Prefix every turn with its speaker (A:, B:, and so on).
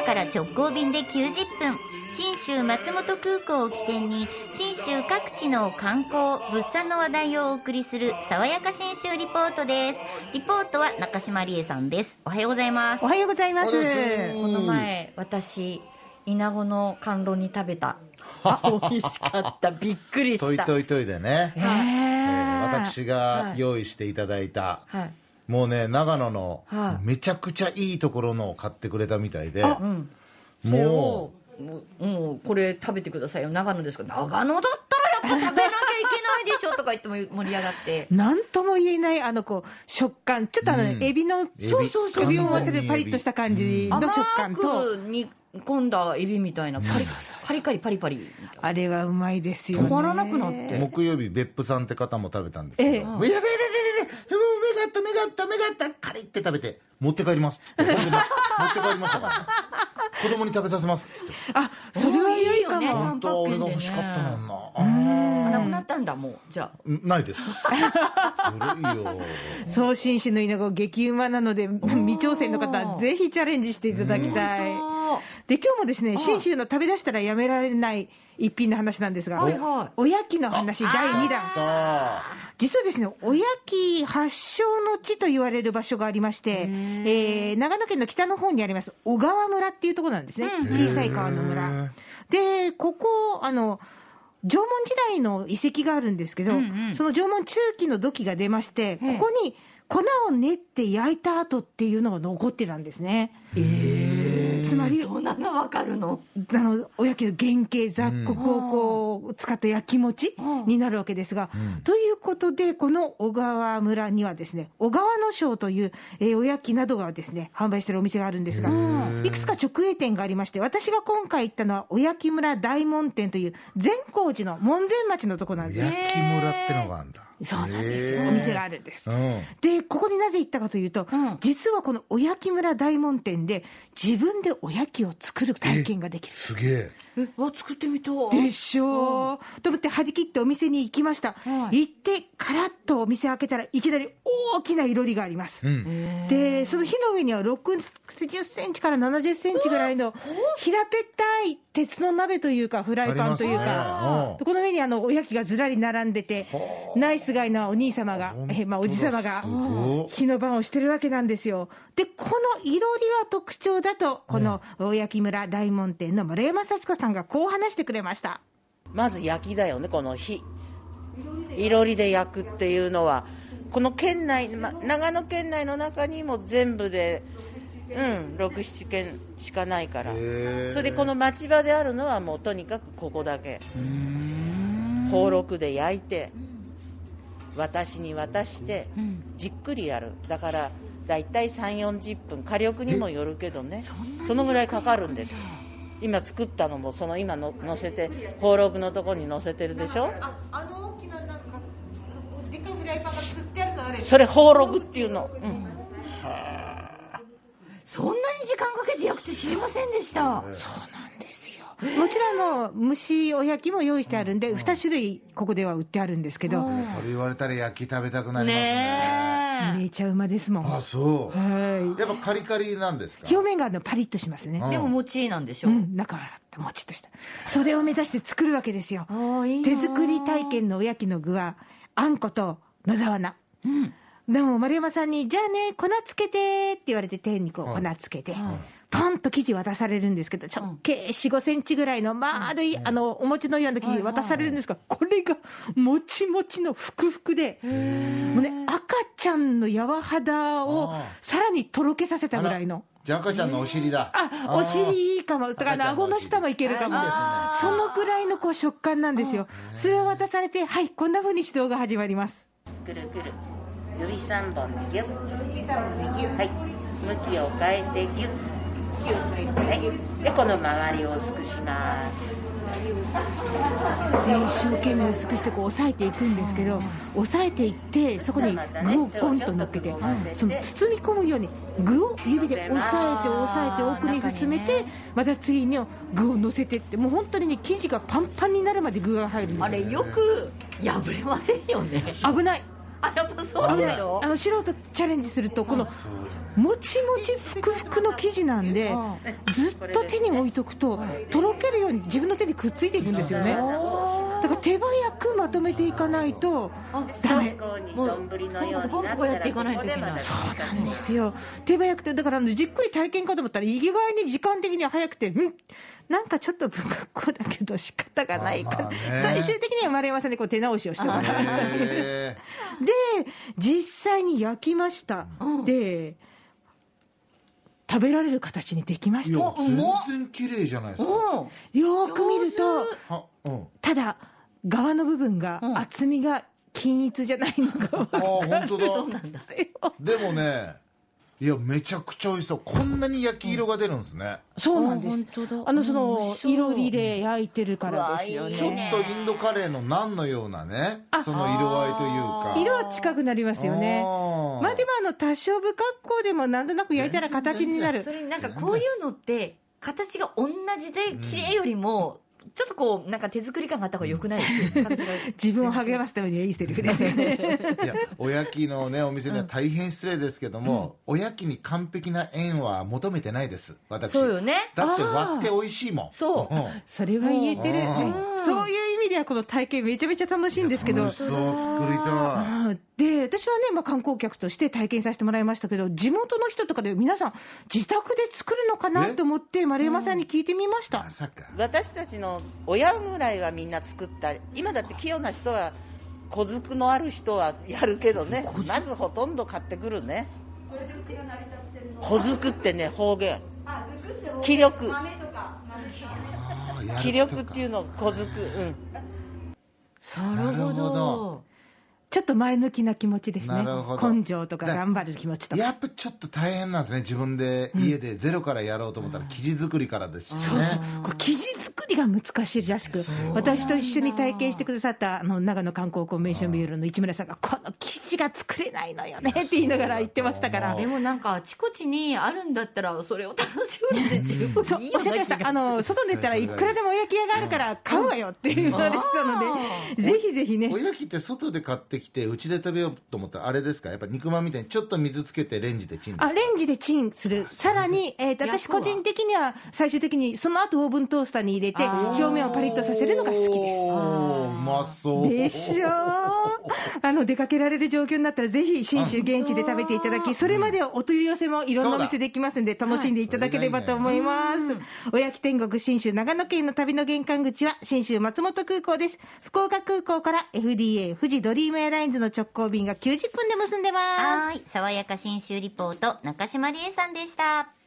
A: 岡から直行便で90分。信州松本空港を起点に信州各地の観光物産の話題をお送りする爽やか信州リポートです。リポートは中島理恵さんです。おはようございます。
B: おはようございます。
A: この前私稲子の甘露に食べた。あ 美味しかった。びっくりした。
C: トイトイトイでね、
B: え
C: えー
B: ー
C: 私が用意していただいた、
A: はい
C: もうね長野の
A: はい。
C: めちゃくちゃいいところのを買ってくれたみたいで、も
A: をもうもうこれ食べてくださいよ。長野ですから長野だったらやっぱ食べなきゃいけないでしょとか言っても盛り上がって。
B: なんとも言えないあのこう食感、ちょっとあの、
C: うん。
B: エビの、そうそうそう、エビ。を思わせるパリッとした感じの食
A: 甘
B: 感と、
A: く煮込んだエビみたいなカリカリカリパリパリ
B: あれはうまいですよ、ね。
A: 止まらなくなって。
C: 木曜日別府さんって方も食べたんですけど、
B: ええ。
C: やべえやべえやべがあった目があったカリって食べて持って帰ります。っつって持って帰りましたから。子供に食べさせます。っつって。
B: あ、それはいいかも。
C: 本当は俺が欲しかったねんな
A: なくなったんだもう。じゃあ。
C: ないです。古いよ。
B: 送信市の稲子激うまなので、未挑戦の方はぜひチャレンジしていただきたい。で、今日もですね、信州の食べ出したらやめられない一品の話なんですが、
A: はいはい。
B: おやきの話第2弾。
C: さ
B: 実はですね、おやき発祥の地と言われる場所がありまして、えー長野県の北の方にあります、小川村っていうところなんですね。小さい川の村。で、ここ、あの、縄文時代の遺跡があるんですけど、その縄文中期の土器が出まして、ここに粉を練って焼いた後っていうのが残ってたんですね。つまり、
A: そんなのわかるの？
B: あのおやきの原型、雑穀をこう使った焼き餅になるわけですが、ということで、この小川村にはですね、小川の章という、えーおやきなどがですね、販売しているお店があるんですが、いくつか直営店がありまして、私が今回行ったのは、おやき村大門店という、善光寺の門前町のとこなんです。
C: 焼き村ってのがあるんだ。
B: そうなんですよ、お店があるんです。
C: うん。
B: で、ここになぜ行ったかというと、
A: うん。
B: 実はこのおやき村大門店で、自分でおやきを作る体験ができる。
C: すげえ。
A: えわ作ってみたい。
B: でしょ？う、と思って張り切ってお店に行きました、
A: はい。
B: 行ってカラッとお店開けたらいきなり大きないろりがあります、
C: うん。
B: でその火の上には60センチから70センチぐらいの平べったい鉄の鍋というかフライパンというか、
C: ね。
B: この上にあのおやきがずらり並んでてナイスガイなお兄様がえまあ、おじ様が火の番をしてるわけなんですよ。でこのいろりが特徴だとこのおやき村大門店の丸山幸子さんがこう話してくれました。
D: まず焼きだよねこの火。いろりで焼くっていうのは。この県内、ま、長野県内の中にも全部でうん67軒しかないから。それでこの町場であるのはもうとにかくここだけ。宝禄で焼いて私に渡してじっくりやる。だからだいたい3 4 0分火力にもよるけどね。そのぐらいかかるんです。今作ったのもその今の乗せて宝禄のとこに乗せてるでしょ？
B: あの大きななんかでかいフライパンが釣ってあるのあれ。
D: それ宝禄っていうの、うん。
A: そんなに時間かけて焼くって知りませんでした。
B: そうなんですよ。もちろんあの蒸しおやきも用意してあるんで、2種類ここでは売ってあるんですけど、
C: それ言われたら焼き食べたくなりますね。
A: ね
B: めちゃうまですもん。
C: あそう
B: は
C: やっぱカリカリなんですか？
B: い。表面があのパリッとしますね。
A: でも餅なんでしょ
B: うん、中はもちっとした。それを目指して作るわけですよ。
A: いいな
B: 手作り体験のおやきの具は、あんこと野沢菜。
A: うん
B: でも丸山さんに、じゃあね、粉つけてって言われて、手にこう粉つけて、ポンと生地渡されるんですけど、直径4、5センチぐらいの丸い、あの、お餅のような生地渡されるんですが、これがもちもちのふくふくで、もうね、赤ちゃんの柔肌を
C: あ
B: さらにとろけさせたぐらいの。
C: じゃあ赤ちゃんのお尻だ。
B: あ、お尻いいかも。とか、顎の下もいけるかも。そのぐらいのこう食感なんですよ。それを渡されて、はい、こんな風に指導が始まります。
D: くるくる指3本でギュッ指3本でギュッはい。向きを変えてギュッはいでこの周りを薄くします
B: で一生懸命薄くしてこう押さえていくんですけど押さえていってそこに具をゴンと乗っけてその包み込むように具を指で押さえて押さえて奥に進めてまた次に具を乗せてってもう本当にね生地がパンパンになるまで具が入るんです
A: あれよく破れませんよね。
B: 危ない
A: あやっぱそうでしょ？
B: あの素人チャレンジするとこのもちもちふくふくの生地なんでずっと手に置いとくととろけるように自分の手にくっついていくんですよねだから手早くまとめていかないとダメ。
A: もうポンポコやっていかないといけない。
B: そうなんですよ。手早くてだからあのじっくり体験かと思ったら意外に時間的には早くてうん。なんかちょっと不格好だけど仕方がないか。ら、
C: まあね。
B: 最終的には丸山さんにこう手直しをしてもらった
C: へ
B: で実際に焼きました、で食べられる形にできました。
C: 全然綺麗じゃないですか。
A: うん。
B: ーく見るとただ側の部分が
A: うん。
B: 厚みが均一じゃないのが
C: あ
B: 分か
C: 本当だ。
B: るんですよ。
C: でもねいやめちゃくちゃ美味しそう。こんなに焼き色が出るんですね、
B: そうなんです。
A: あ本当だ。
B: あのその
A: しそう。
B: いろりで焼いてるからですよ
A: うわいい
C: ちょっ
B: ね。
C: とインドカレーのナンのようなね
B: あ
C: その色合いというか。
B: 色は近くなりますよね。まあでもあの多少不格好でもなんとなく焼いたら形になる。
A: それになんかこういうのって形が同じで綺麗よりもちょっとこうなんか手作り感があった方がよくないですか形が
B: 自分を励ますためにはいいセリフですよね。
C: いやおやきのねお店には大変失礼ですけども、おやきに完璧な縁は求めてないです私。
A: そうよね。
C: だって割って美味しいもん。
A: そう。
C: うん。
B: それは言えてる、
C: うん。
B: そういう意味ではこの体験。めちゃめちゃ楽しいんですけど。
C: 楽しそう作りた
B: うん。で私はね、まあ、観光客として体験させてもらいましたけど地元の人とかで皆さん自宅で作るのかな
C: え
B: と思って丸山さんに聞いてみました。
C: いま、さか。
D: 私たちの親ぐらいはみんな作ったり今だって器用な人は小づくのある人はやるけどね。まずほとんど買ってくるね。小づくってね方言。気力。気力っていうの小づく。うん
A: なるほ
C: ど。
B: ちょっと前向きな気持ちですね。根性とか頑張る気持ちとか。
C: やっぱちょっと大変なんですね自分で家でゼロからやろうと思ったら生地作りからですしね、
B: そうそう。これ生地作りが難しいらしく私と一緒に体験してくださったあの長野観光コンベンションビューロの市村さんがこの生地が作れないのよねって言いながら言ってましたから。
A: でもなんかあちこちにあるんだったらそれを楽しむので十分
B: そうおっしゃってました。あの外出たらいくらでもお焼き屋があるから買うわよって言われてたのでぜひぜひね。
C: おやきって外で買ってきてうちで食べようと思ったらあれですか？やっぱ肉まんみたいにちょっと水つけてレンジでチン
B: あレンジでチンする、さらに、えーと私、個人的には最終的にその後オーブントースターに入れて、表面をパリッとさせるのが好きです。
C: うまそう。
B: でしょ？う あの出かけられる状況になったら、ぜひ信州現地で食べていただき、それまでお取り寄せもいろんなお店できますんで、楽しんでいただければと思います。おやき天国信州長野県の旅の玄関口は、信州松本空港です。福岡空港から FDA 富士ドリームエアラインズの直行便が90分で結んでます。
A: はい爽やか新州リポート中島理恵さんでした